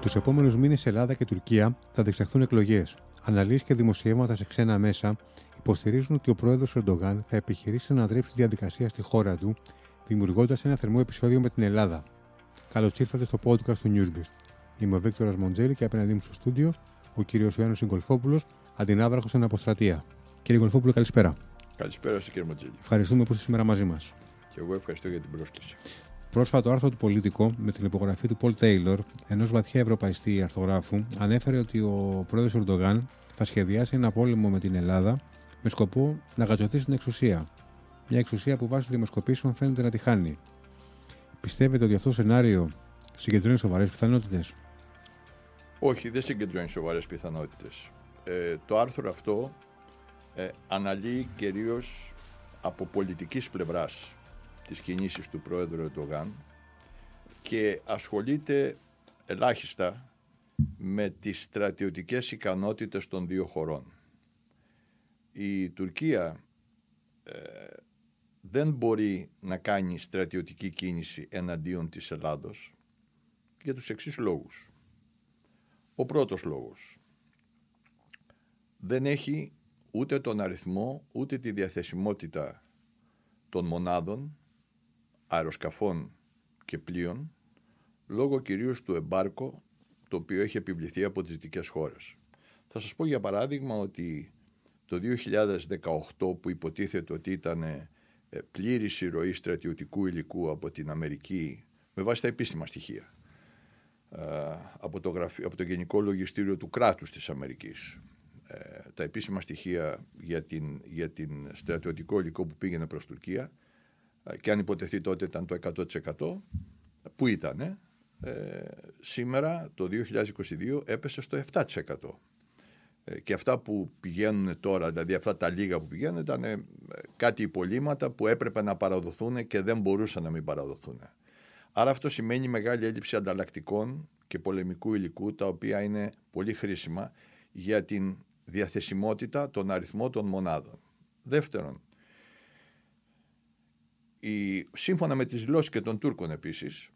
Τους επόμενους μήνες Ελλάδα και Τουρκία θα διεξαχθούν εκλογές. Αναλύσεις και δημοσιεύματα σε ξένα μέσα υποστηρίζουν ότι ο πρόεδρος Ερντογάν θα επιχειρήσει να ανατρέψει τη διαδικασία στη χώρα του, δημιουργώντας ένα θερμό επεισόδιο με την Ελλάδα. Καλώς ήρθατε στο podcast του Newsbeast. Είμαι ο Βίκτορας Μοντζέλη και απέναντί μου στο στούντιο ο κύριος Ιωάννης Συγκολφόπουλος, αντινάβραχος στην Αποστρατεία. Κύριε Γκολφόπουλο, καλησπέρα. Καλησπέρα σα, κύριε Μοντζέλη. Ευχαριστούμε που είστε σήμερα μαζί μας. Και εγώ ευχαριστώ για την πρόσκληση. Πρόσφατο άρθρο του Πολίτικο με την υπογραφή του Πολ Τέιλορ, ενός βαθιά ευρωπαϊστή αρθογράφου, ανέφερε ότι ο πρόεδρος Ορντογάν θα σχεδιάσει ένα πόλεμο με την Ελλάδα με σκοπό να γατζωθεί στην εξουσία. Μια εξουσία που βάσει δημοσκοπήσεων φαίνεται να τη χάνει. Πιστεύετε ότι αυτό το σενάριο συγκεντρώνει σοβαρές πιθανότητες; Όχι, δεν συγκεντρώνει σοβαρές πιθανότητες. Ε, το άρθρο αυτό ε, αναλύει κυρίως από πολιτικής πλευράς τις κινήσεις του πρόεδρου Ερντογάν και ασχολείται ελάχιστα με τις στρατιωτικές ικανότητες των δύο χωρών. Η Τουρκία ε, δεν μπορεί να κάνει στρατιωτική κίνηση εναντίον της Ελλάδος για τους εξής λόγους. Ο πρώτος λόγος. Δεν έχει ούτε τον αριθμό ούτε τη διαθεσιμότητα των μονάδων αεροσκαφών και πλοίων λόγω κυρίως του εμπάρκο το οποίο έχει επιβληθεί από τις δυτικές χώρες. Θα σας πω για παράδειγμα ότι το 2018 που υποτίθεται ότι ήταν ε, πλήρης ροή στρατιωτικού υλικού από την Αμερική με βάση τα επίσημα στοιχεία ε, από το, από το Γενικό Λογιστήριο του κράτους της Αμερικής ε, τα επίσημα στοιχεία για την, για την στρατιωτικό υλικό που πήγαινε προς Τουρκία και αν υποτεθεί τότε ήταν το 100% που ήταν ε, σήμερα το 2022 έπεσε στο 7% ε, και αυτά που πηγαίνουν τώρα, δηλαδή αυτά τα λίγα που πηγαίνουν ήταν ε, κάτι υπολείμματα που έπρεπε να παραδοθούν και δεν μπορούσαν να μην παραδοθούν. Άρα αυτό σημαίνει μεγάλη έλλειψη ανταλλακτικών και πολεμικού υλικού τα οποία είναι πολύ χρήσιμα για την διαθεσιμότητα, τον αριθμό των μονάδων. Δεύτερον, η, σύμφωνα με τις δηλώσεις και των Τούρκων επίσης,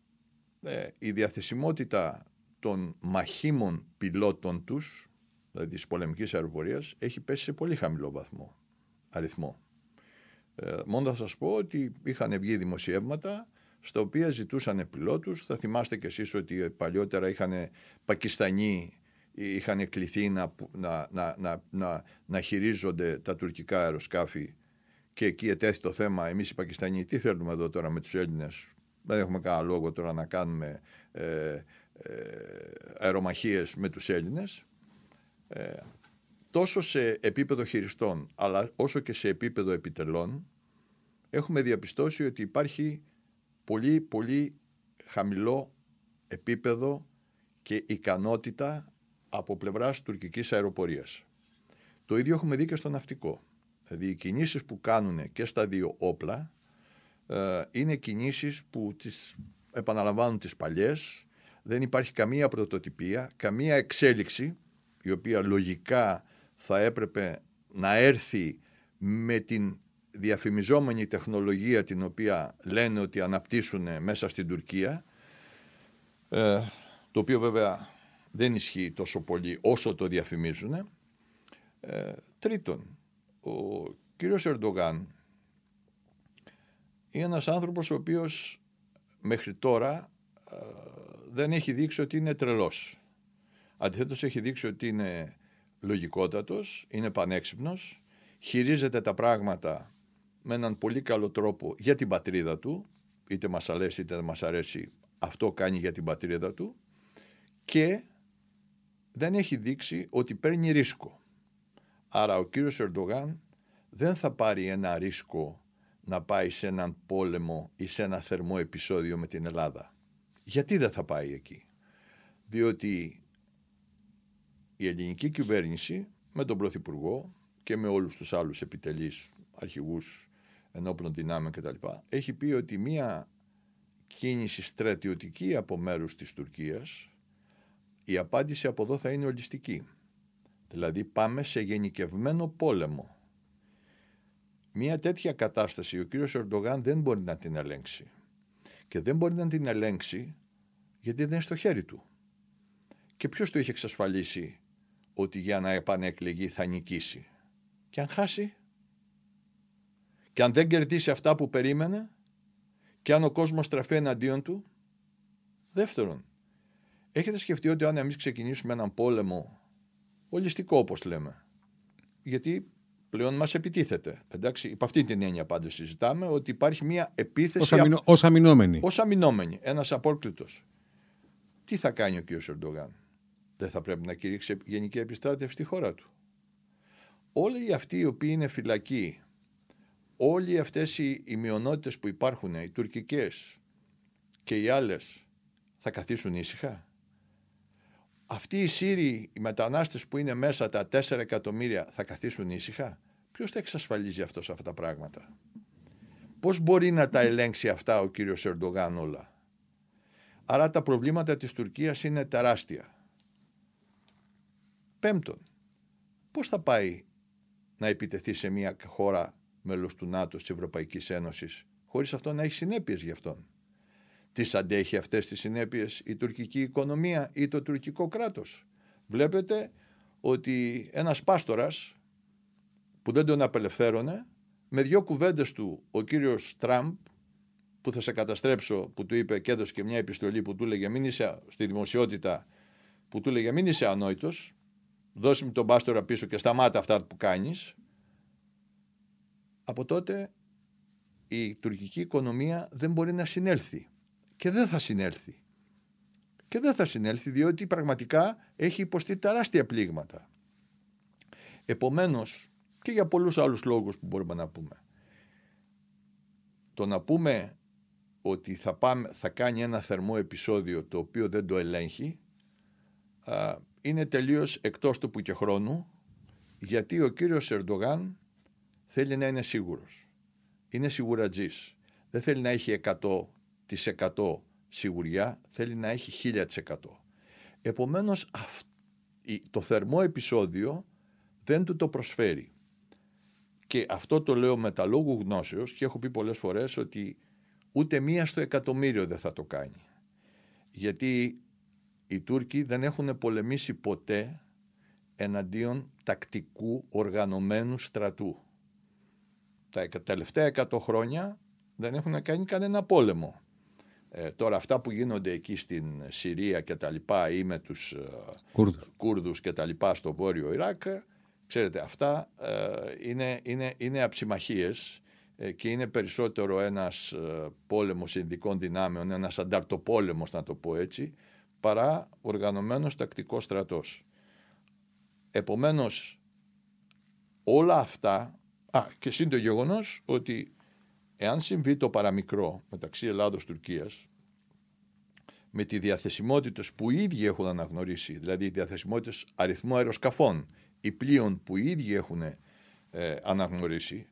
ε, η διαθεσιμότητα των μαχήμων πιλότων τους, δηλαδή της πολεμικής αεροπορίας, έχει πέσει σε πολύ χαμηλό βαθμό, αριθμό. Ε, μόνο θα σας πω ότι είχαν βγει δημοσιεύματα στα οποία ζητούσαν πιλότους. Θα θυμάστε κι εσείς ότι παλιότερα είχαν Πακιστανοί είχαν κληθεί να, να, να, να, να χειρίζονται τα τουρκικά αεροσκάφη και εκεί ετέθη το θέμα εμείς οι Πακιστανοί τι θέλουμε εδώ τώρα με τους Έλληνες; Δεν έχουμε κανένα λόγο τώρα να κάνουμε ε, ε, αερομαχίες με τους Έλληνες ε, τόσο σε επίπεδο χειριστών αλλά όσο και σε επίπεδο επιτελών έχουμε διαπιστώσει ότι υπάρχει πολύ πολύ χαμηλό επίπεδο και ικανότητα από πλευράς τουρκικής αεροπορίας. Το ίδιο έχουμε δει και στο ναυτικό. Δηλαδή οι κινήσεις που κάνουν και στα δύο όπλα ε, είναι κινήσεις που τις επαναλαμβάνουν τις παλιές, δεν υπάρχει καμία πρωτοτυπία, καμία εξέλιξη η οποία λογικά θα έπρεπε να έρθει με την διαφημιζόμενη τεχνολογία την οποία λένε ότι αναπτύσσουν μέσα στην Τουρκία ε, το οποίο βέβαια δεν ισχύει τόσο πολύ όσο το διαφημίζουν. Ε, τρίτον, ο κύριος Ερντογάν είναι ένας άνθρωπος ο οποίος μέχρι τώρα ε, δεν έχει δείξει ότι είναι τρελός. Αντιθέτως έχει δείξει ότι είναι λογικότατος, είναι πανέξυπνος, χειρίζεται τα πράγματα με έναν πολύ καλό τρόπο για την πατρίδα του, είτε μας αρέσει είτε δεν μας αρέσει, αυτό κάνει για την πατρίδα του και δεν έχει δείξει ότι παίρνει ρίσκο. Άρα ο κύριος Ερντογάν δεν θα πάρει ένα ρίσκο να πάει σε έναν πόλεμο ή σε ένα θερμό επεισόδιο με την Ελλάδα. Γιατί δεν θα πάει εκεί; Διότι η ελληνική κυβέρνηση με τον Πρωθυπουργό και με όλους τους άλλους επιτελείς, αρχηγούς ενόπλων δυνάμεων κτλ. έχει πει ότι μία κίνηση στρατιωτική από μέρους της Τουρκίας η απάντηση από εδώ θα είναι ολιστική. Δηλαδή πάμε σε γενικευμένο πόλεμο. Μία τέτοια κατάσταση ο κύριος Ερντογάν δεν μπορεί να την ελέγξει. Και δεν μπορεί να την ελέγξει γιατί δεν είναι στο χέρι του. Και ποιος του έχει εξασφαλίσει ότι για να επανεκλεγεί θα νικήσει; Και αν χάσει; Και αν δεν κερδίσει αυτά που περίμενε; Και αν ο κόσμος στραφεί εναντίον του; Δεύτερον, έχετε σκεφτεί ότι αν εμείς ξεκινήσουμε έναν πόλεμο ολιστικό όπως λέμε, γιατί πλέον μας επιτίθεται. Εντάξει, υπ' αυτή την έννοια πάντως συζητάμε ότι υπάρχει μια επίθεση... Ως, αμυνόμενη. Ως αμυνόμενη, ένας απόρκλητος. Τι θα κάνει ο κ. Ερντογάν; Δεν θα πρέπει να κηρύξει γενική επιστράτευση στη χώρα του. Όλοι αυτοί οι οποίοι είναι φυλακοί όλοι αυτές οι, οι μειονότητες που υπάρχουν, οι τουρκικές και οι άλλες, θα καθίσουν ήσυχα; Αυτοί οι Σύριοι, οι μετανάστες που είναι μέσα τα 4 εκατομμύρια θα καθίσουν ήσυχα; Ποιος θα εξασφαλίζει αυτός σε αυτά τα πράγματα; Πώς μπορεί να τα ελέγξει αυτά ο κύριος Ερντογάν όλα; Άρα τα προβλήματα της Τουρκίας είναι τεράστια. Πέμπτον, πώς θα πάει να επιτεθεί σε μια χώρα μέλος του ΝΑΤΟ, της Ευρωπαϊκής Ένωσης, χωρίς αυτό να έχει συνέπειες γι' αυτόν; Τις αντέχει αυτές τις συνέπειες η τουρκική οικονομία ή το τουρκικό κράτος; Βλέπετε ότι ένας πάστορας που δεν τον απελευθέρωνε, με δυο κουβέντες του ο κύριος Τραμπ, που θα σε καταστρέψω, που του είπε και έδωσε και μια επιστολή που του έλεγε μην είσαι στη δημοσιότητα, που του έλεγε μην είσαι ανόητος, δώσε μου τον πάστορα πίσω και σταμάτα αυτά που κάνεις, από τότε η τουρκική οικονομία δεν μπορεί να συνέλθει και δεν θα συνέλθει. Και δεν θα συνέλθει διότι πραγματικά έχει υποστεί τεράστια πλήγματα. Επομένως, και για πολλούς άλλους λόγους που μπορούμε να πούμε, το να πούμε ότι θα, πάμε, θα κάνει ένα θερμό επεισόδιο το οποίο δεν το ελέγχει, είναι τελείως εκτός του που και χρόνου, γιατί ο κύριος Ερντογάν θέλει να είναι σίγουρος. Είναι σιγουρατζής. Δεν θέλει να έχει 100% σιγουριά, θέλει να έχει 1000%. Επομένως το θερμό επεισόδιο δεν του το προσφέρει. Και αυτό το λέω με τα λόγου γνώσεως και έχω πει πολλές φορές ότι ούτε μία στο εκατομμύριο δεν θα το κάνει. Γιατί οι Τούρκοι δεν έχουν πολεμήσει ποτέ εναντίον τακτικού οργανωμένου στρατού τα τελευταία 100 χρόνια δεν έχουν κάνει κανένα πόλεμο. Ε, τώρα αυτά που γίνονται εκεί στην Συρία και τα λοιπά ή με τους ε, Κούρδους, Κούρδους και τα λοιπά στο βόρειο Ιράκ, ξέρετε αυτά ε, είναι, είναι, είναι αψιμαχίες ε, και είναι περισσότερο ένας ε, πόλεμος ειδικών δυνάμεων, ένας ανταρτοπόλεμος να το πω έτσι, παρά οργανωμένος τακτικός στρατός. Επομένως όλα αυτά Α, και σύν το γεγονός ότι εάν συμβεί το παραμικρό μεταξύ Ελλάδο-Τουρκία, με τη διαθεσιμότητα που οι ίδιοι έχουν αναγνωρίσει, δηλαδή οι διαθεσιμότητες αριθμού αεροσκαφών ή πλοίων που οι ίδιοι έχουν ε, αναγνωρίσει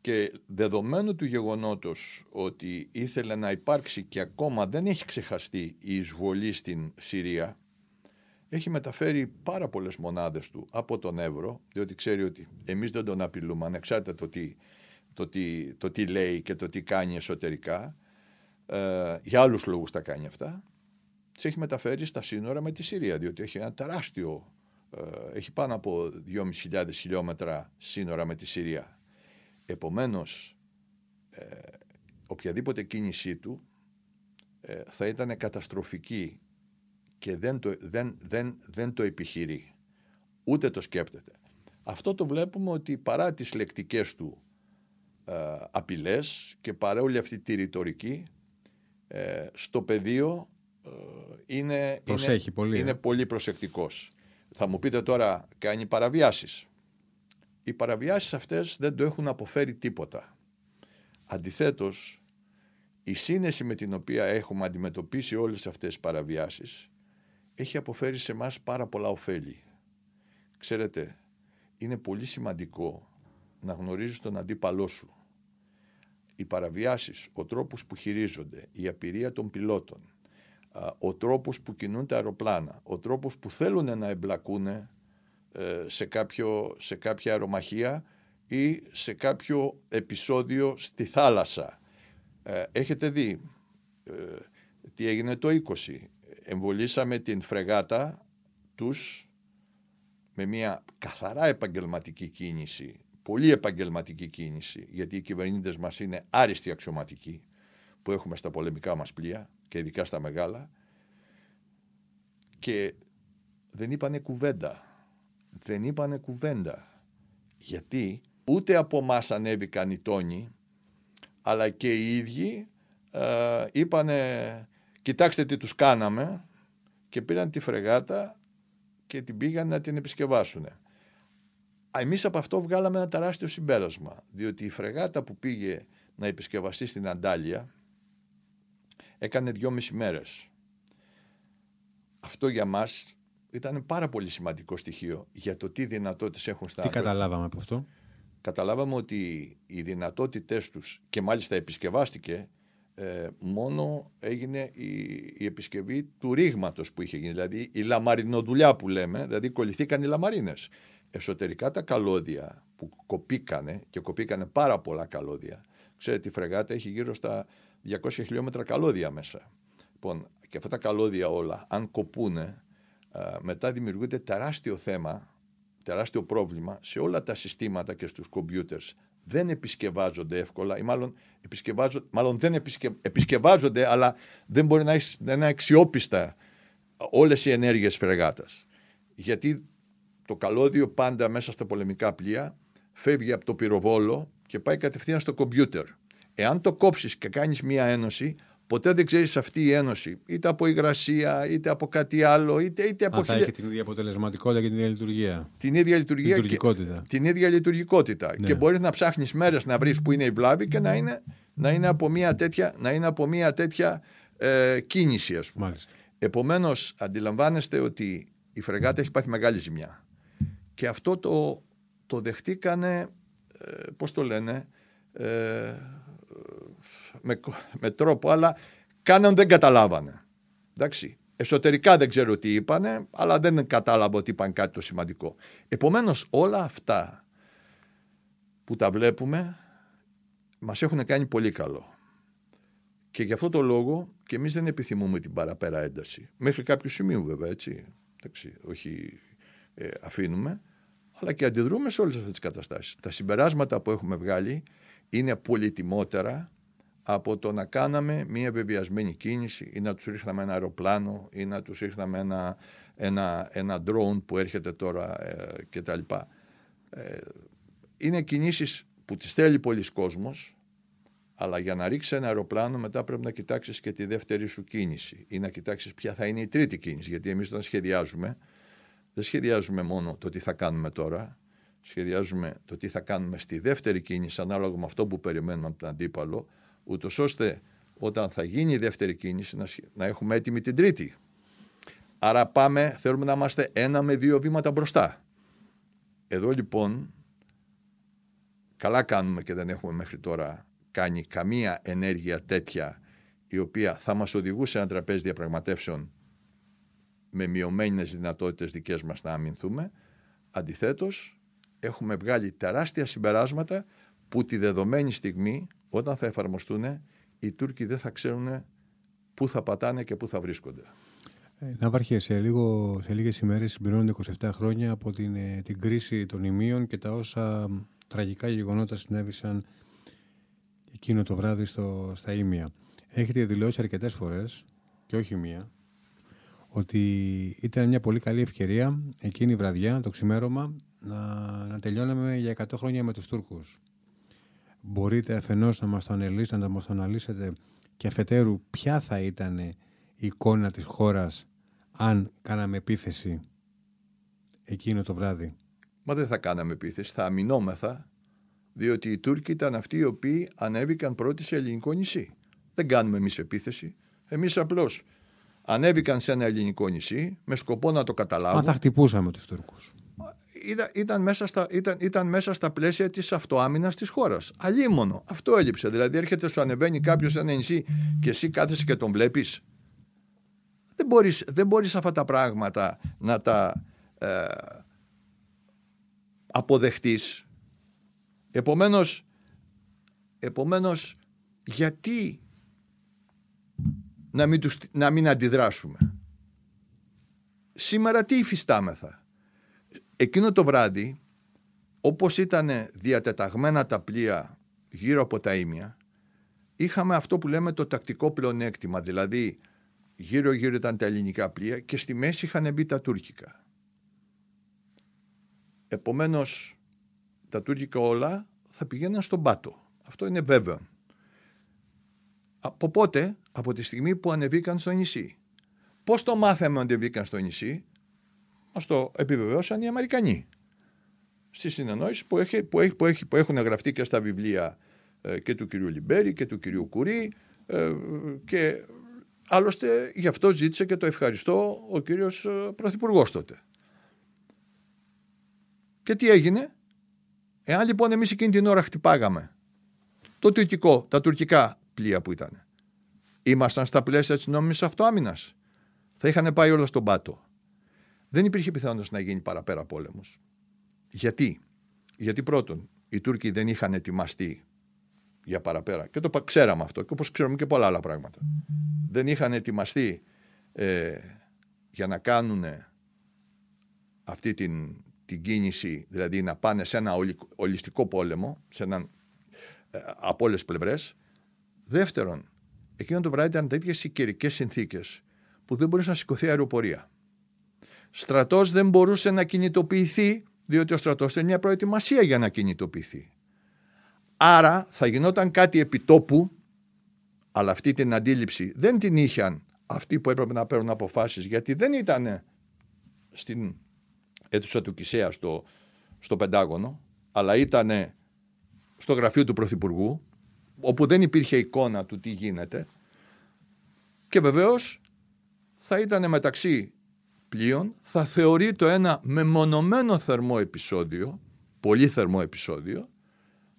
και δεδομένου του γεγονότος ότι ήθελε να υπάρξει και ακόμα δεν έχει ξεχαστεί η εισβολή στην Συρία έχει μεταφέρει πάρα πολλές μονάδες του από τον Εύρο, διότι ξέρει ότι εμείς δεν τον απειλούμε, ανεξάρτητα το τι, το τι, το τι λέει και το τι κάνει εσωτερικά, ε, για άλλους λόγους τα κάνει αυτά, τις έχει μεταφέρει στα σύνορα με τη Συρία, διότι έχει ένα τεράστιο, ε, έχει πάνω από 2.500 χιλιόμετρα σύνορα με τη Συρία. Επομένως, ε, οποιαδήποτε κίνησή του ε, θα ήταν καταστροφική και δεν το, δεν, δεν, δεν το επιχειρεί. Ούτε το σκέπτεται. Αυτό το βλέπουμε ότι παρά τις λεκτικές του ε, απειλές και παρά όλη αυτή τη ρητορική, ε, στο πεδίο ε, είναι, είναι, πολύ, είναι ε. πολύ προσεκτικός. Θα μου πείτε τώρα, κάνει παραβιάσεις. Οι παραβιάσεις αυτές δεν το έχουν αποφέρει τίποτα. Αντιθέτως, η σύνεση με την οποία έχουμε αντιμετωπίσει όλες αυτές τις παραβιάσεις έχει αποφέρει σε μας πάρα πολλά ωφέλη. Ξέρετε, είναι πολύ σημαντικό να γνωρίζεις τον αντίπαλό σου. Οι παραβιάσεις, ο τρόπος που χειρίζονται, η απειρία των πιλότων, ο τρόπος που κινούν τα αεροπλάνα, ο τρόπος που θέλουν να εμπλακούν ε, σε, κάποιο, σε κάποια αερομαχία ή σε κάποιο επεισόδιο στη θάλασσα. Ε, έχετε δει ε, τι έγινε το 20 εμβολήσαμε την φρεγάτα τους με μια καθαρά επαγγελματική κίνηση, πολύ επαγγελματική κίνηση, γιατί οι κυβερνήτες μας είναι άριστοι αξιωματικοί που έχουμε στα πολεμικά μας πλοία και ειδικά στα μεγάλα και δεν είπανε κουβέντα. Δεν είπανε κουβέντα. Γιατί ούτε από εμά ανέβηκαν οι τόνοι, αλλά και οι ίδιοι ε, είπανε κοιτάξτε τι τους κάναμε και πήραν τη φρεγάτα και την πήγαν να την επισκευάσουν. Εμείς από αυτό βγάλαμε ένα τεράστιο συμπέρασμα, διότι η φρεγάτα που πήγε να επισκευαστεί στην Αντάλια έκανε δυόμιση μέρες. Αυτό για μας ήταν πάρα πολύ σημαντικό στοιχείο για το τι δυνατότητες έχουν στα Τι καταλάβαμε από αυτό; Καταλάβαμε ότι οι δυνατότητές τους και μάλιστα επισκευάστηκε ε, μόνο έγινε η, η επισκευή του ρήγματος που είχε γίνει. Δηλαδή η λαμαρινοδουλειά που λέμε, δηλαδή κολληθήκαν οι λαμαρίνες. Εσωτερικά τα καλώδια που κοπήκανε και κοπήκανε πάρα πολλά καλώδια. Ξέρετε, η φρεγάτα έχει γύρω στα 200 χιλιόμετρα καλώδια μέσα. Λοιπόν, και αυτά τα καλώδια όλα, αν κοπούνε, μετά δημιουργείται τεράστιο θέμα, τεράστιο πρόβλημα σε όλα τα συστήματα και στους κομπιούτερς. Δεν επισκευάζονται εύκολα ή μάλλον, επισκευάζονται, μάλλον δεν επισκευάζονται αλλά δεν μπορεί να, να είναι αξιόπιστα όλες οι ενέργειες φρεγάτας. Γιατί το καλώδιο πάντα μέσα στα πολεμικά πλοία φεύγει από το πυροβόλο και πάει κατευθείαν στο κομπιούτερ. Εάν το κόψεις και κάνεις μία ένωση, ποτέ δεν ξέρεις αυτή η ένωση, είτε από υγρασία, είτε από κάτι άλλο, είτε, είτε από... Αν θα έχει την ίδια αποτελεσματικότητα και την ίδια λειτουργία. Την ίδια λειτουργία λειτουργικότητα. Και, την ίδια λειτουργικότητα. Ναι. Και μπορείς να ψάχνεις μέρες να βρεις που είναι η βλάβη και να είναι, να είναι από μία τέτοια, να είναι από μία τέτοια ε, κίνηση ας πούμε. Μάλιστα. Επομένως αντιλαμβάνεστε ότι η φρεγάτα έχει πάθει μεγάλη ζημιά. Και αυτό το, το δεχτήκανε, ε, πώς το λένε, ε, με, με τρόπο, αλλά κάναν δεν καταλάβανε. Εντάξει. Εσωτερικά δεν ξέρω τι είπανε, αλλά δεν κατάλαβα ότι είπαν κάτι το σημαντικό. Επομένως όλα αυτά που τα βλέπουμε μας έχουν κάνει πολύ καλό. Και γι' αυτό το λόγο και εμείς δεν επιθυμούμε την παραπέρα ένταση. Μέχρι κάποιο σημείο βέβαια, έτσι. Εντάξει, όχι ε, αφήνουμε, αλλά και αντιδρούμε σε όλες αυτές τις καταστάσεις. Τα συμπεράσματα που έχουμε βγάλει είναι πολύτιμότερα από το να κάναμε μια βεβαιασμένη κίνηση ή να τους ρίχναμε ένα αεροπλάνο ή να τους ρίχναμε ένα, ένα, ένα drone που έρχεται τώρα ε, κτλ. Ε, είναι κινήσεις που τις θέλει πολλοί κόσμος αλλά για να ρίξει ένα αεροπλάνο μετά πρέπει να κοιτάξεις και τη δεύτερη σου κίνηση ή να κοιτάξεις ποια θα είναι η τρίτη κίνηση γιατί εμείς όταν σχεδιάζουμε δεν σχεδιάζουμε μόνο το τι θα κάνουμε τώρα σχεδιάζουμε το τι θα κάνουμε στη δεύτερη κίνηση ανάλογα με αυτό που περιμένουμε από τον αντίπαλο ούτως ώστε όταν θα γίνει η δεύτερη κίνηση να, να έχουμε έτοιμη την τρίτη. Άρα πάμε, θέλουμε να είμαστε ένα με δύο βήματα μπροστά. Εδώ λοιπόν καλά κάνουμε και δεν έχουμε μέχρι τώρα κάνει καμία ενέργεια τέτοια η οποία θα μας οδηγούσε ένα τραπέζι διαπραγματεύσεων με μειωμένες δυνατότητες δικές μας να αμυνθούμε. Αντιθέτως, έχουμε βγάλει τεράστια συμπεράσματα που τη δεδομένη στιγμή όταν θα εφαρμοστούν οι Τούρκοι δεν θα ξέρουν πού θα πατάνε και πού θα βρίσκονται. Ε, Ναύαρχε, σε, λίγο, σε λίγες ημέρες συμπληρώνονται 27 χρόνια από την, ε, την κρίση των ημείων και τα όσα τραγικά γεγονότα συνέβησαν εκείνο το βράδυ στο, στα Ήμια. Έχετε δηλώσει αρκετές φορές, και όχι μία, ότι ήταν μια πολύ καλή ευκαιρία εκείνη η βραδιά, το ξημέρωμα, να, να τελειώναμε για 100 χρόνια με τους Τούρκους μπορείτε αφενός να μας το αναλύσετε, να μας το αναλύσετε και αφετέρου ποια θα ήταν η εικόνα της χώρας αν κάναμε επίθεση εκείνο το βράδυ; Μα δεν θα κάναμε επίθεση, θα αμυνόμεθα, διότι οι Τούρκοι ήταν αυτοί οι οποίοι ανέβηκαν πρώτοι σε ελληνικό νησί. Δεν κάνουμε εμείς επίθεση. Εμείς απλώς ανέβηκαν σε ένα ελληνικό νησί με σκοπό να το καταλάβουν. Μα θα χτυπούσαμε τους Τούρκους ήταν, ήταν, μέσα στα, ήταν, ήταν μέσα στα πλαίσια της αυτοάμυνας της χώρας. Αλίμονο. Αυτό έλειψε. Δηλαδή, έρχεται, σου ανεβαίνει κάποιος σε ένα νησί και εσύ κάθεσαι και τον βλέπεις. Δεν μπορείς, δεν μπορείς αυτά τα πράγματα να τα ε, αποδεχτείς. Επομένως, επομένως, γιατί να μην, τους, να μην αντιδράσουμε σήμερα τι υφιστάμεθα; Εκείνο το βράδυ, όπως ήταν διατεταγμένα τα πλοία γύρω από τα ίμια, είχαμε αυτό που λέμε το τακτικό πλεονέκτημα, δηλαδή γύρω-γύρω ήταν τα ελληνικά πλοία και στη μέση είχαν μπει τα τουρκικά. Επομένως, τα τουρκικά όλα θα πηγαίναν στον πάτο. Αυτό είναι βέβαιο. Από πότε, από τη στιγμή που ανεβήκαν στο νησί. Πώς το μάθαμε ότι ανεβήκαν στο νησί, μας το επιβεβαιώσαν οι Αμερικανοί. Στις συνεννόησεις που, έχει, που, έχει, που, έχει, που έχουν γραφτεί και στα βιβλία ε, και του κυρίου Λιμπέρη και του κυρίου Κουρί ε, και άλλωστε γι' αυτό ζήτησε και το ευχαριστώ ο κύριος ε, Πρωθυπουργός τότε. Και τι έγινε, εάν λοιπόν εμείς εκείνη την ώρα χτυπάγαμε το τουρκικό, τα τουρκικά πλοία που ήταν, ήμασταν στα πλαίσια της νόμιμης αυτοάμυνας, θα είχαν πάει όλα στον πάτο. Δεν υπήρχε πιθανότητας να γίνει παραπέρα πόλεμος. Γιατί, γιατί πρώτον, οι Τούρκοι δεν είχαν ετοιμαστεί για παραπέρα. Και το ξέραμε αυτό και όπως ξέρουμε και πολλά άλλα πράγματα. Δεν είχαν ετοιμαστεί ε, για να κάνουν αυτή την, την κίνηση, δηλαδή να πάνε σε ένα ολιστικό πόλεμο, σε έναν, ε, από όλες πλευρές. Δεύτερον, εκείνο το βράδυ ήταν τέτοιες οι καιρικές συνθήκες που δεν μπορούσε να σηκωθεί αεροπορία. Στρατός δεν μπορούσε να κινητοποιηθεί, διότι ο στρατός ήταν μια προετοιμασία για να κινητοποιηθεί. Άρα θα γινόταν κάτι επιτόπου, αλλά αυτή την αντίληψη δεν την είχαν αυτοί που έπρεπε να παίρνουν αποφάσεις, γιατί δεν ήταν στην αίθουσα του Κισέα στο, στο Πεντάγωνο, αλλά ήταν στο γραφείο του Πρωθυπουργού, όπου δεν υπήρχε εικόνα του τι γίνεται. Και βεβαίως θα ήταν μεταξύ πλοίων, θα θεωρεί το ένα μεμονωμένο θερμό επεισόδιο, πολύ θερμό επεισόδιο,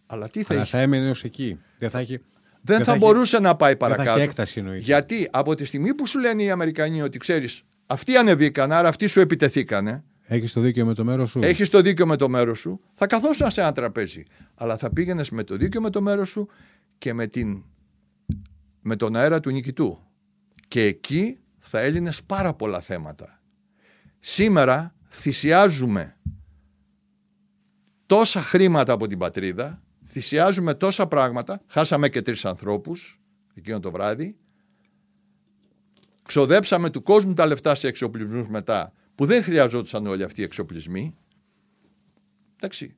αλλά τι θα Αλλά θα έμενε ως εκεί. Δεν θα, έχει... δεν θα, μπορούσε να πάει παρακάτω. θα έχει έκταση εννοείται. Γιατί από τη στιγμή που σου λένε οι Αμερικανοί ότι ξέρεις αυτοί ανεβήκαν, άρα αυτοί σου επιτεθήκανε. Έχεις το δίκιο με το μέρος σου. Έχεις το δίκιο με το μέρος σου. Θα καθόσουν σε ένα τραπέζι. Αλλά θα πήγαινες με το δίκιο με το μέρος σου και με, την, με τον αέρα του νικητού. Και εκεί θα έλυνες πάρα πολλά θέματα. Σήμερα θυσιάζουμε τόσα χρήματα από την πατρίδα θυσιάζουμε τόσα πράγματα. Χάσαμε και τρεις ανθρώπους εκείνο το βράδυ. Ξοδέψαμε του κόσμου τα λεφτά σε εξοπλισμούς μετά που δεν χρειαζόντουσαν όλοι αυτοί οι εξοπλισμοί. Εντάξει.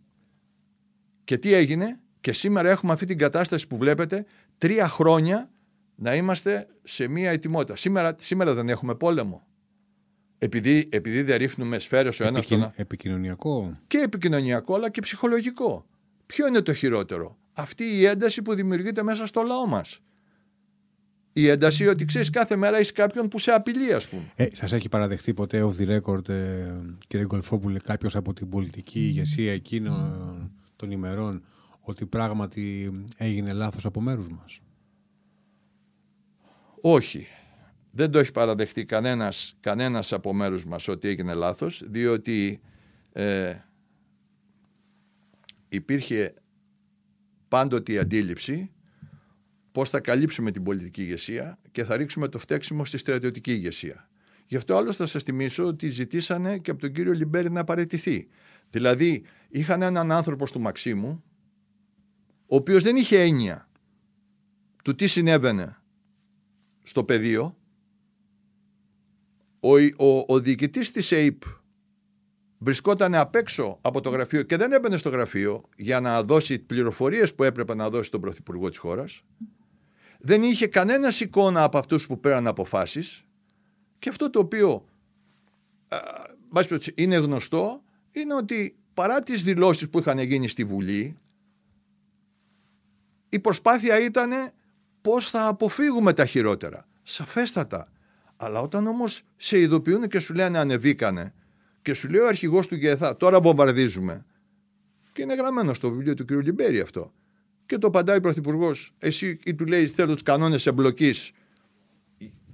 Και τι έγινε; Και σήμερα έχουμε αυτή την κατάσταση που βλέπετε τρία χρόνια να είμαστε σε μία ετοιμότητα. Σήμερα, σήμερα δεν έχουμε πόλεμο. Επειδή, επειδή δεν ρίχνουμε σφαίρες ο ένας στον... Επικοινωνιακό. Και επικοινωνιακό αλλά και ψυχολογικό. Ποιο είναι το χειρότερο; Αυτή η ένταση που δημιουργείται μέσα στο λαό μας. Η ένταση ότι ξέρεις κάθε μέρα έχει κάποιον που σε απειλεί, ας πούμε. Ε, Σας έχει παραδεχτεί ποτέ off the record, ε, κύριε Γκολφόπουλε, κάποιος από την πολιτική ηγεσία εκείνων των ημερών ότι πράγματι έγινε λάθος από μέρους μας; Όχι. Δεν το έχει παραδεχτεί κανένας, κανένας από μέρους μας ότι έγινε λάθος, διότι ε, υπήρχε πάντοτε η αντίληψη πώς θα καλύψουμε την πολιτική ηγεσία και θα ρίξουμε το φταίξιμο στη στρατιωτική ηγεσία. Γι' αυτό άλλωστε θα σας θυμίσω ότι ζητήσανε και από τον κύριο Λιμπέρη να παραιτηθεί. Δηλαδή είχαν έναν άνθρωπο του Μαξίμου ο οποίος δεν είχε έννοια του τι συνέβαινε στο πεδίο. Ο, ο, ο διοικητής της ΑΕΠ βρισκόταν απ' έξω από το γραφείο και δεν έμπαινε στο γραφείο για να δώσει πληροφορίες που έπρεπε να δώσει τον Πρωθυπουργό της χώρας. Δεν είχε κανένα εικόνα από αυτούς που πέραν αποφάσεις. Και αυτό το οποίο είναι γνωστό είναι ότι παρά τις δηλώσεις που είχαν γίνει στη Βουλή η προσπάθεια ήταν πώς θα αποφύγουμε τα χειρότερα. Σαφέστατα. Αλλά όταν όμως σε ειδοποιούν και σου λένε ανεβήκανε και σου λέει ο αρχηγός του ΓΕΘΑ, τώρα βομβαρδίζουμε. Και είναι γραμμένο στο βιβλίο του κ. Λιμπέρη αυτό. Και το απαντάει ο Πρωθυπουργός. Εσύ ή του λέει: Θέλω τους κανόνες εμπλοκής.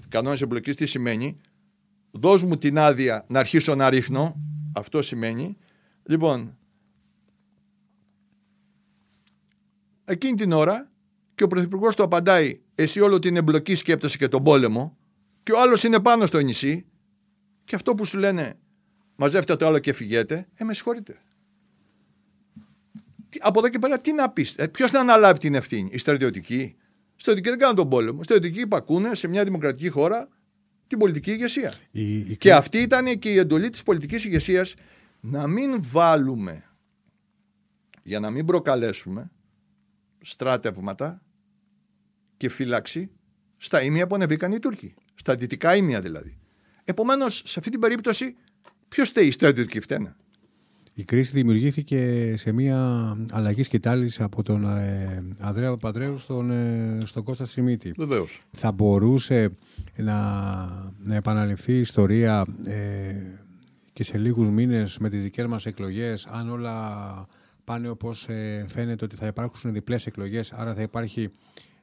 Κανόνες εμπλοκής τι σημαίνει; Δώσ' μου την άδεια να αρχίσω να ρίχνω. Αυτό σημαίνει. Λοιπόν, εκείνη την ώρα και ο Πρωθυπουργός του απαντάει: Εσύ όλο την εμπλοκή σκέπτεσαι και τον πόλεμο. Και ο άλλος είναι πάνω στο νησί Και αυτό που σου λένε, μαζεύτε το άλλο και φυγέτε, ε, με συγχωρείτε. Από εδώ και πέρα τι να πεις, ε, ποιος να αναλάβει την ευθύνη, οι στρατιωτικοί. Οι στρατιωτικοί δεν κάνουν τον πόλεμο. Οι στρατιωτικοί υπακούνε σε μια δημοκρατική χώρα την πολιτική ηγεσία. Η, η... Και αυτή ήταν και η εντολή της πολιτικής ηγεσίας να μην βάλουμε για να μην προκαλέσουμε στράτευματα και φύλαξη στα ίμια που ανεβήκαν οι Τούρκοι. Στα δυτικά ίμια δηλαδή. Επομένως, σε αυτή την περίπτωση, ποιος φταίει, οι στρατιωτικοί φταίνε. Η κρίση δημιουργήθηκε σε μια αλλαγή σκητάλης από τον ε, Ανδρέα Παπαντρέου στον, ε, στον Κώστα Σιμίτη. Βεβαίως. Θα μπορούσε να, να επαναληφθεί η ιστορία ε, και σε λίγους μήνες με τις δικές μας εκλογές αν όλα πάνε όπως ε, φαίνεται ότι θα υπάρξουν διπλές εκλογές άρα θα υπάρχει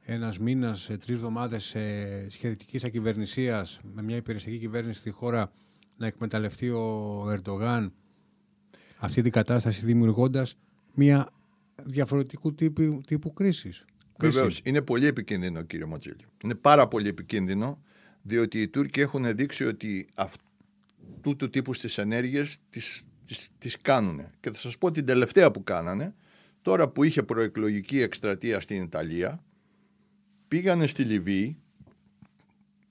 ένας μήνας, ε, τρεις εβδομάδες ε, σχετικής ακυβερνησίας με μια υπηρεσιακή κυβέρνηση στη χώρα να εκμεταλλευτεί ο Ερντογάν αυτή την κατάσταση δημιουργώντας μια διαφορετικού τύπου, τύπου κρίσης. Βεβαίως. Είναι πολύ επικίνδυνο, κύριε Ματζήλιο. Είναι πάρα πολύ επικίνδυνο, διότι οι Τούρκοι έχουν δείξει ότι αυτού του τύπου στις ενέργειες τις, τις, τις κάνουν. Και θα σας πω την τελευταία που κάνανε, τώρα που είχε προεκλογική εκστρατεία στην Ιταλία, πήγανε στη Λιβύη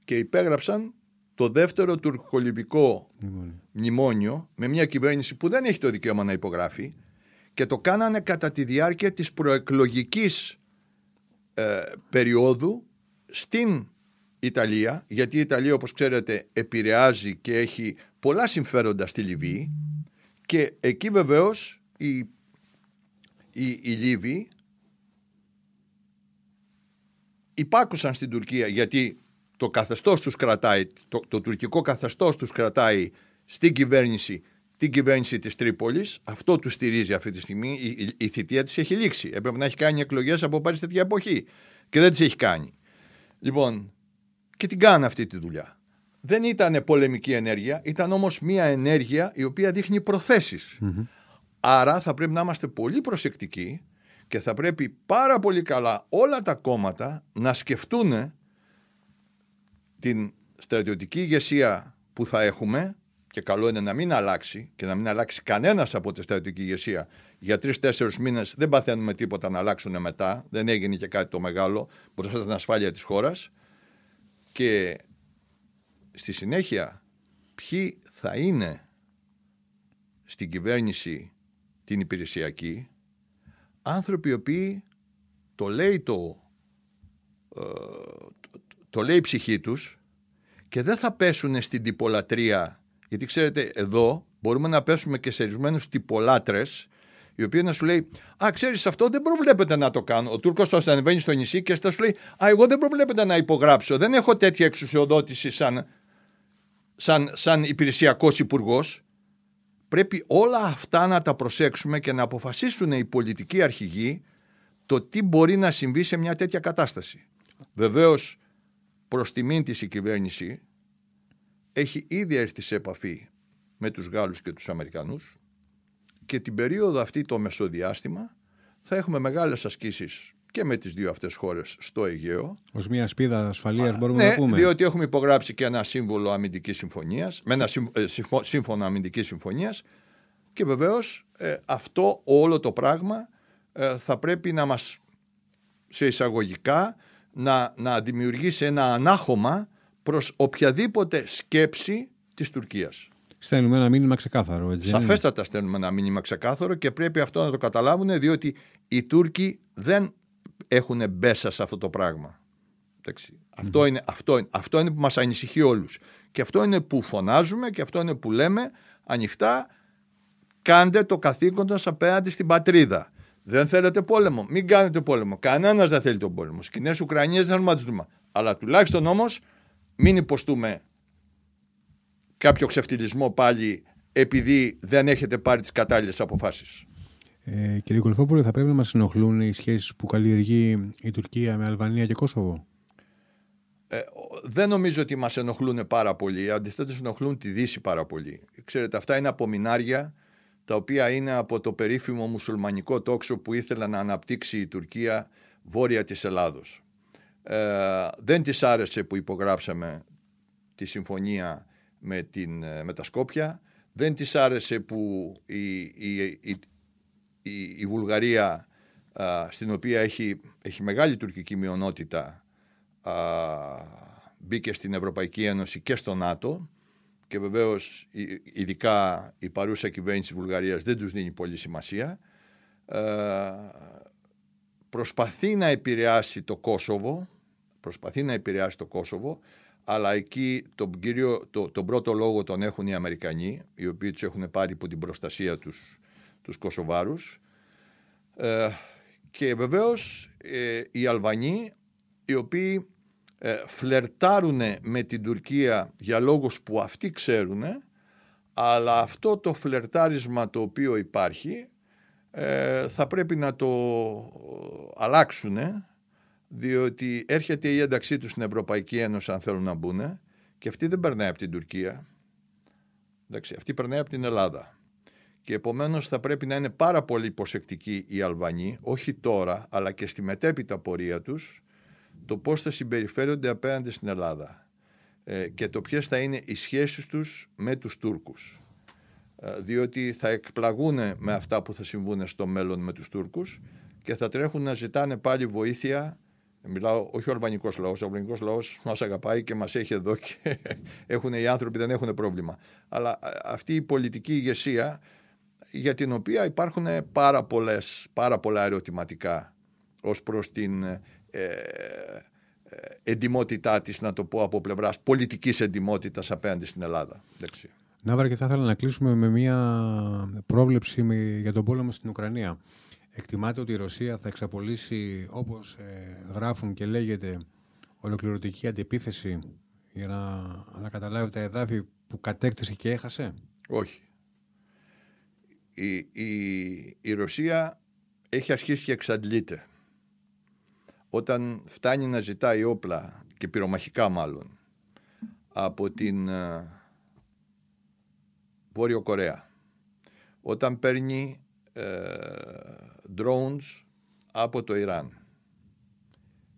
και υπέγραψαν το δεύτερο τουρκολιβικό μνημόνιο με μια κυβέρνηση που δεν έχει το δικαίωμα να υπογράφει και το κάνανε κατά τη διάρκεια της προεκλογικής ε, περίοδου στην Ιταλία γιατί η Ιταλία όπως ξέρετε επηρεάζει και έχει πολλά συμφέροντα στη Λιβύη και εκεί βεβαίως οι, οι, οι Λίβοι υπάκουσαν στην Τουρκία γιατί το καθεστώς τους κρατάει, το, το τουρκικό καθεστώς τους κρατάει στην κυβέρνηση την κυβέρνηση της Τρίπολης, αυτό τους στηρίζει αυτή τη στιγμή, η, η, η θητεία της έχει λήξει. Έπρεπε να έχει κάνει εκλογές από πάλι τέτοια εποχή και δεν τις έχει κάνει. Λοιπόν, και την κάνει αυτή τη δουλειά. Δεν ήταν πολεμική ενέργεια, ήταν όμως μια ενέργεια η οποία δείχνει Άρα θα πρέπει να είμαστε πολύ προσεκτικοί και θα πρέπει πάρα πολύ καλά όλα τα κόμματα να σκεφτούν την στρατιωτική ηγεσία που θα έχουμε και καλό είναι να μην αλλάξει και να μην αλλάξει κανένας από τη στρατιωτική ηγεσία. Για τρει-τέσσερι μήνες δεν παθαίνουμε τίποτα να αλλάξουν μετά. Δεν έγινε και κάτι το μεγάλο. Μπροστά στην ασφάλεια της χώρας. Και στη συνέχεια ποιοι θα είναι στην κυβέρνηση την υπηρεσιακή άνθρωποι οι οποίοι το λέει το, ε, το λέει η ψυχή τους και δεν θα πέσουν στην τυπολατρεία γιατί ξέρετε εδώ μπορούμε να πέσουμε και σε ορισμένους τυπολάτρες οι οποίοι να σου λέει Α, ξέρεις, αυτό δεν προβλέπεται να το κάνω. Ο Τούρκος θα ανεβαίνει στο νησί και θα σου λέει Α, εγώ δεν προβλέπεται να υπογράψω. Δεν έχω τέτοια εξουσιοδότηση σαν, σαν, σαν υπηρεσιακός υπουργός. Πρέπει όλα αυτά να τα προσέξουμε και να αποφασίσουν οι πολιτικοί αρχηγοί το τι μπορεί να συμβεί σε μια τέτοια κατάσταση. Βεβαίως, προς τιμήν της η κυβέρνηση έχει ήδη έρθει σε επαφή με τους Γάλλους και τους Αμερικανούς και την περίοδο αυτή το μεσοδιάστημα θα έχουμε μεγάλες ασκήσεις και με τις δύο αυτές χώρες στο Αιγαίο. Ως μια σπίδα ασφαλείας μπορούμε ναι, να πούμε. διότι έχουμε υπογράψει και ένα σύμβολο αμυντικής συμφωνίας, με ένα ε, σύμφωνο αμυντικής συμφωνίας και βεβαίως ε, αυτό όλο το πράγμα ε, θα πρέπει να μας σε εισαγωγικά να, να δημιουργήσει ένα ανάχωμα προς οποιαδήποτε σκέψη της Τουρκίας. Στέλνουμε ένα μήνυμα ξεκάθαρο. Έτσι, Σαφέστατα στέλνουμε ένα μήνυμα ξεκάθαρο και πρέπει αυτό να το καταλάβουν διότι οι Τούρκοι δεν έχουν μπέσα σε αυτό το πράγμα. Αυτό, είναι, αυτό, αυτό είναι που μας ανησυχεί όλους. Και αυτό είναι που φωνάζουμε και αυτό είναι που λέμε ανοιχτά κάντε το καθήκον σας απέναντι στην πατρίδα. Δεν θέλετε πόλεμο. Μην κάνετε πόλεμο. Κανένας δεν θέλει τον πόλεμο. Σκηνές Ουκρανίε δεν θέλουμε να τι δούμε. Αλλά τουλάχιστον όμως μην υποστούμε κάποιο ξεφτυλισμό πάλι επειδή δεν έχετε πάρει τις κατάλληλες αποφάσεις. Ε, κύριε Κολφόπουλο, θα πρέπει να μας ενοχλούν οι σχέσεις που καλλιεργεί η Τουρκία με Αλβανία και Κόσοβο; Ε, δεν νομίζω ότι μας ενοχλούν πάρα πολύ. Αντιθέτως ενοχλούν τη Δύση πάρα πολύ. Ξέρετε, αυτά είναι απομεινάρια τα οποία είναι από το περίφημο μουσουλμανικό τόξο που ήθελε να αναπτύξει η Τουρκία βόρεια της Ελλάδος. Ε, δεν της άρεσε που υπογράψαμε τη συμφωνία με, την, ε, με τα Σκόπια. Δεν της άρεσε που η, η, η, η Βουλγαρία στην οποία έχει, έχει μεγάλη τουρκική μειονότητα α, μπήκε στην Ευρωπαϊκή Ένωση και στο ΝΑΤΟ και βεβαίως ειδικά η παρούσα κυβέρνηση της Βουλγαρίας δεν τους δίνει πολύ σημασία προσπαθεί να επηρεάσει το Κόσοβο προσπαθεί να επηρεάσει το Κόσοβο αλλά εκεί τον, κύριο, το, τον πρώτο λόγο τον έχουν οι Αμερικανοί οι οποίοι τους έχουν πάρει υπό την προστασία τους τους Κωσοβάρους. Ε, και βεβαίως ε, οι Αλβανοί οι οποίοι ε, φλερτάρουν με την Τουρκία για λόγους που αυτοί ξέρουν αλλά αυτό το φλερτάρισμα το οποίο υπάρχει ε, θα πρέπει να το αλλάξουν διότι έρχεται η ένταξή τους στην Ευρωπαϊκή Ένωση αν θέλουν να μπουν και αυτή δεν περνάει από την Τουρκία. Εντάξει, αυτή περνάει από την Ελλάδα και επομένως θα πρέπει να είναι πάρα πολύ προσεκτικοί οι Αλβανοί όχι τώρα αλλά και στη μετέπειτα πορεία τους το πώς θα συμπεριφέρονται απέναντι στην Ελλάδα ε, και το ποιες θα είναι οι σχέσεις τους με τους Τούρκους. Ε, διότι θα εκπλαγούν με αυτά που θα συμβούν στο μέλλον με τους Τούρκους και θα τρέχουν να ζητάνε πάλι βοήθεια Μιλάω όχι ο αλβανικός λαός. Ο αλβανικός λαός μας αγαπάει και μας έχει εδώ και έχουν οι άνθρωποι δεν έχουν πρόβλημα. Αλλά ε, αυτή η πολιτική ηγεσία για την οποία υπάρχουν πάρα, πολλές, πάρα πολλά ερωτηματικά ως προς την ε, ε, εντιμότητά της, να το πω από πλευράς πολιτικής εντιμότητας απέναντι στην Ελλάδα. Ναύρα και θα ήθελα να κλείσουμε με μια πρόβλεψη για τον πόλεμο στην Ουκρανία. Εκτιμάται ότι η Ρωσία θα εξαπολύσει, όπως ε, γράφουν και λέγεται, ολοκληρωτική αντιπίθεση για να, να καταλάβει τα εδάφη που κατέκτησε και έχασε; Όχι. Η, η, η Ρωσία έχει αρχίσει και εξαντλείται. Όταν φτάνει να ζητάει όπλα και πυρομαχικά μάλλον από την uh, Βόρειο Κορέα όταν παίρνει uh, drones από το Ιράν.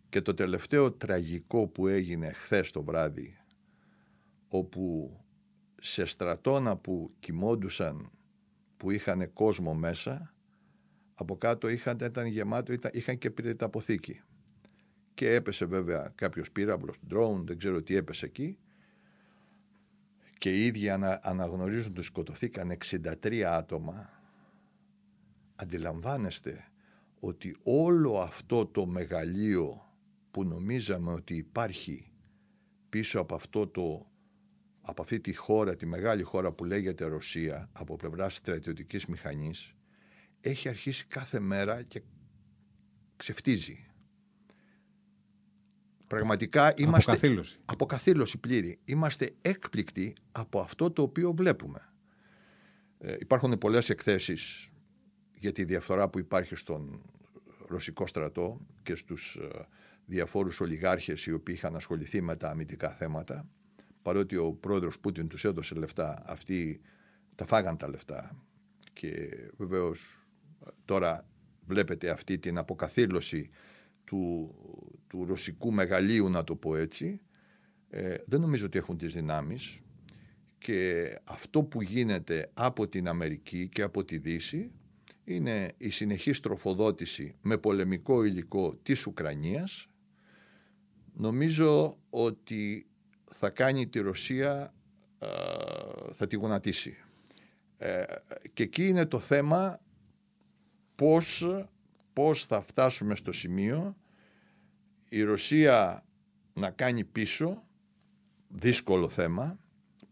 Και το τελευταίο τραγικό που έγινε χθες το βράδυ όπου σε στρατόνα που κοιμόντουσαν που είχαν κόσμο μέσα από κάτω είχαν, ήταν γεμάτο, ήταν, είχαν και αποθήκη. Και έπεσε βέβαια κάποιος πύραυλος, drone, δεν ξέρω τι έπεσε εκεί. Και οι ίδιοι ανα, αναγνωρίζουν ότι σκοτωθήκαν 63 άτομα. Αντιλαμβάνεστε ότι όλο αυτό το μεγαλείο που νομίζαμε ότι υπάρχει πίσω από αυτό το από αυτή τη χώρα, τη μεγάλη χώρα που λέγεται Ρωσία από πλευράς στρατιωτικής μηχανής έχει αρχίσει κάθε μέρα και ξεφτίζει. Πραγματικά είμαστε... Αποκαθήλωση. Αποκαθήλωση πλήρη. Είμαστε έκπληκτοι από αυτό το οποίο βλέπουμε. Ε, υπάρχουν πολλές εκθέσεις για τη διαφθορά που υπάρχει στον ρωσικό στρατό και στους ε, διαφόρους ολιγάρχες οι οποίοι είχαν ασχοληθεί με τα αμυντικά θέματα παρότι ο πρόεδρος Πούτιν τους έδωσε λεφτά αυτοί τα φάγαν τα λεφτά. Και βεβαίως τώρα βλέπετε αυτή την αποκαθήλωση του, του ρωσικού μεγαλείου να το πω έτσι. Ε, δεν νομίζω ότι έχουν τις δυνάμεις. Και αυτό που γίνεται από την Αμερική και από τη Δύση είναι η συνεχής τροφοδότηση με πολεμικό υλικό της Ουκρανίας. Νομίζω ότι θα κάνει τη Ρωσία θα τη γονατίσει ε, και εκεί είναι το θέμα πώς, πώς θα φτάσουμε στο σημείο η Ρωσία να κάνει πίσω δύσκολο θέμα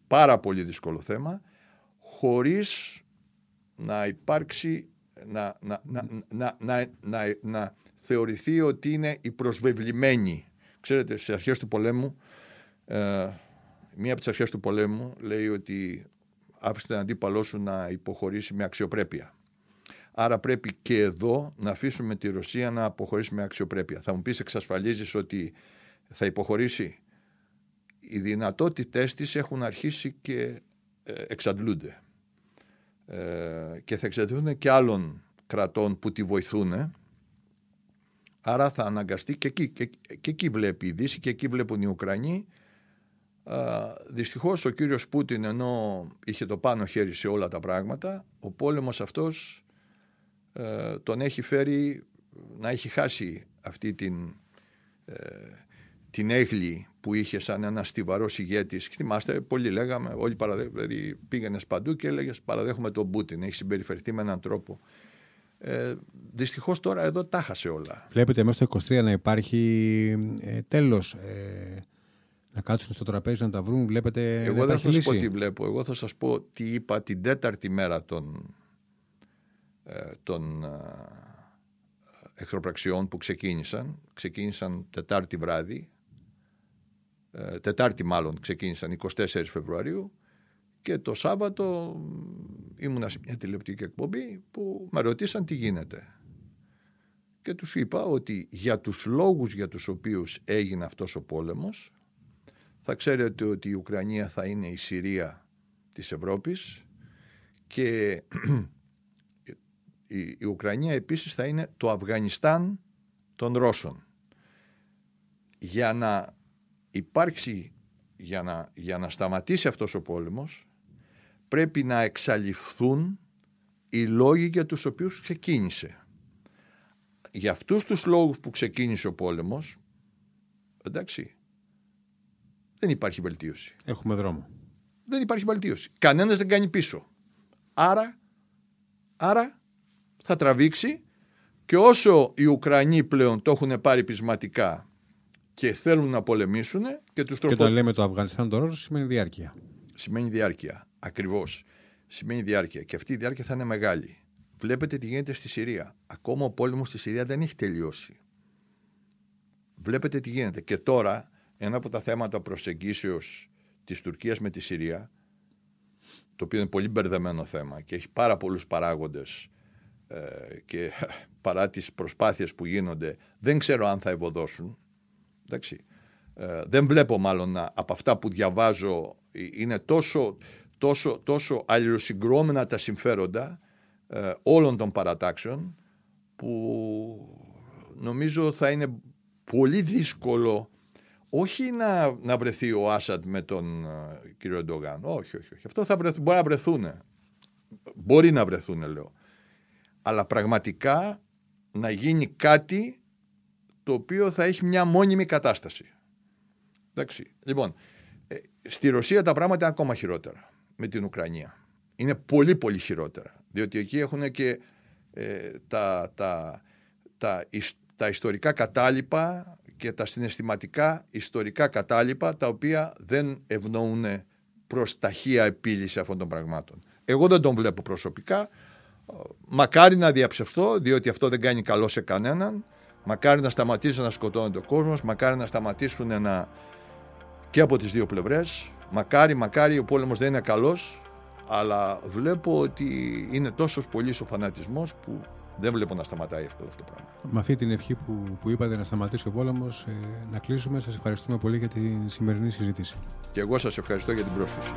πάρα πολύ δύσκολο θέμα χωρίς να υπάρξει να, να, να, να, να, να θεωρηθεί ότι είναι η προσβεβλημένη. Ξέρετε, στις αρχές του πολέμου, ε, μία από τις αρχές του πολέμου λέει ότι άφησε τον αντίπαλό σου να υποχωρήσει με αξιοπρέπεια. Άρα πρέπει και εδώ να αφήσουμε τη Ρωσία να αποχωρήσει με αξιοπρέπεια. Θα μου πεις εξασφαλίζεις ότι θα υποχωρήσει; Οι δυνατότητές της έχουν αρχίσει και ε, εξαντλούνται. Ε, και θα εξαρτηθούν και άλλων κρατών που τη βοηθούν. Άρα θα αναγκαστεί και εκεί, και, εκεί βλέπει η Δύση και εκεί βλέπουν οι Ουκρανοί δυστυχώς ο κύριος Πούτιν ενώ είχε το πάνω χέρι σε όλα τα πράγματα, ο πόλεμος αυτός ε, τον έχει φέρει να έχει χάσει αυτή την, ε, την έγλη που είχε σαν ένα στιβαρό ηγέτη. Θυμάστε, πολλοί λέγαμε, όλοι παραδέ... δηλαδή πήγαινες παντού και έλεγες Παραδέχομαι τον Πούτιν. Έχει συμπεριφερθεί με έναν τρόπο. Ε, Δυστυχώς τώρα εδώ τα χάσε όλα. Βλέπετε μέσα στο 23 να υπάρχει ε, τέλος. Ε, να κάτσουν στο τραπέζι να τα βρουν. Βλέπετε. Εγώ δεν θα σας πω τι βλέπω. Εγώ θα σας πω τι είπα την τέταρτη μέρα των, ε, των ε, εχθροπραξιών που ξεκίνησαν. Ξεκίνησαν Τετάρτη βράδυ. Ε, τετάρτη μάλλον ξεκίνησαν 24 Φεβρουαρίου και το Σάββατο ήμουνα σε μια τηλεοπτική εκπομπή που με ρωτήσαν τι γίνεται. Και τους είπα ότι για τους λόγους για τους οποίους έγινε αυτός ο πόλεμος θα ξέρετε ότι η Ουκρανία θα είναι η Συρία της Ευρώπης και η Ουκρανία επίσης θα είναι το Αφγανιστάν των Ρώσων. Για να υπάρξει, για να, για να σταματήσει αυτός ο πόλεμος, πρέπει να εξαλειφθούν οι λόγοι για τους οποίους ξεκίνησε. Για αυτούς τους λόγους που ξεκίνησε ο πόλεμος, εντάξει, δεν υπάρχει βελτίωση. Έχουμε δρόμο. Δεν υπάρχει βελτίωση. Κανένας δεν κάνει πίσω. Άρα, άρα θα τραβήξει και όσο οι Ουκρανοί πλέον το έχουν πάρει πεισματικά και θέλουν να πολεμήσουν και τους τροφο... Και όταν λέμε το Αφγανιστάν το Ρώσο σημαίνει διάρκεια. Σημαίνει διάρκεια, ακριβώς. Σημαίνει διάρκεια και αυτή η διάρκεια θα είναι μεγάλη. Βλέπετε τι γίνεται στη Συρία. Ακόμα ο πόλεμος στη Συρία δεν έχει τελειώσει. Βλέπετε τι γίνεται. Και τώρα ένα από τα θέματα προσεγγίσεως της Τουρκίας με τη Συρία το οποίο είναι πολύ μπερδεμένο θέμα και έχει πάρα πολλούς παράγοντες ε, και παρά τις προσπάθειες που γίνονται δεν ξέρω αν θα ευωδώσουν. Εντάξει. Ε, δεν βλέπω μάλλον να, από αυτά που διαβάζω ε, είναι τόσο, τόσο, τόσο αλληλοσυγκρόμενα τα συμφέροντα όλων των παρατάξεων που νομίζω θα είναι πολύ δύσκολο όχι να, να βρεθεί ο Άσαντ με τον κύριο Ντογάν. Όχι, όχι, όχι. Αυτό θα βρεθ, μπορεί να βρεθούν. Μπορεί να βρεθούν, λέω αλλά πραγματικά να γίνει κάτι το οποίο θα έχει μια μόνιμη κατάσταση. Εντάξει. Λοιπόν, ε, στη Ρωσία τα πράγματα είναι ακόμα χειρότερα με την Ουκρανία. Είναι πολύ πολύ χειρότερα. Διότι εκεί έχουν και ε, τα, τα, τα, τα ιστορικά κατάλοιπα και τα συναισθηματικά ιστορικά κατάλοιπα τα οποία δεν ευνοούν προς ταχεία επίλυση αυτών των πραγμάτων. Εγώ δεν τον βλέπω προσωπικά. Μακάρι να διαψευθώ, διότι αυτό δεν κάνει καλό σε κανέναν. Μακάρι να σταματήσει να σκοτώνεται ο κόσμος, μακάρι να σταματήσουν να... και από τις δύο πλευρές. Μακάρι, μακάρι ο πόλεμος δεν είναι καλός, αλλά βλέπω ότι είναι τόσο πολύ ο φανατισμός που δεν βλέπω να σταματάει εύκολα αυτό το πράγμα. Με αυτή την ευχή που, που είπατε να σταματήσει ο πόλεμος, ε, να κλείσουμε. Σας ευχαριστούμε πολύ για την σημερινή συζήτηση. Και εγώ σας ευχαριστώ για την πρόσκληση.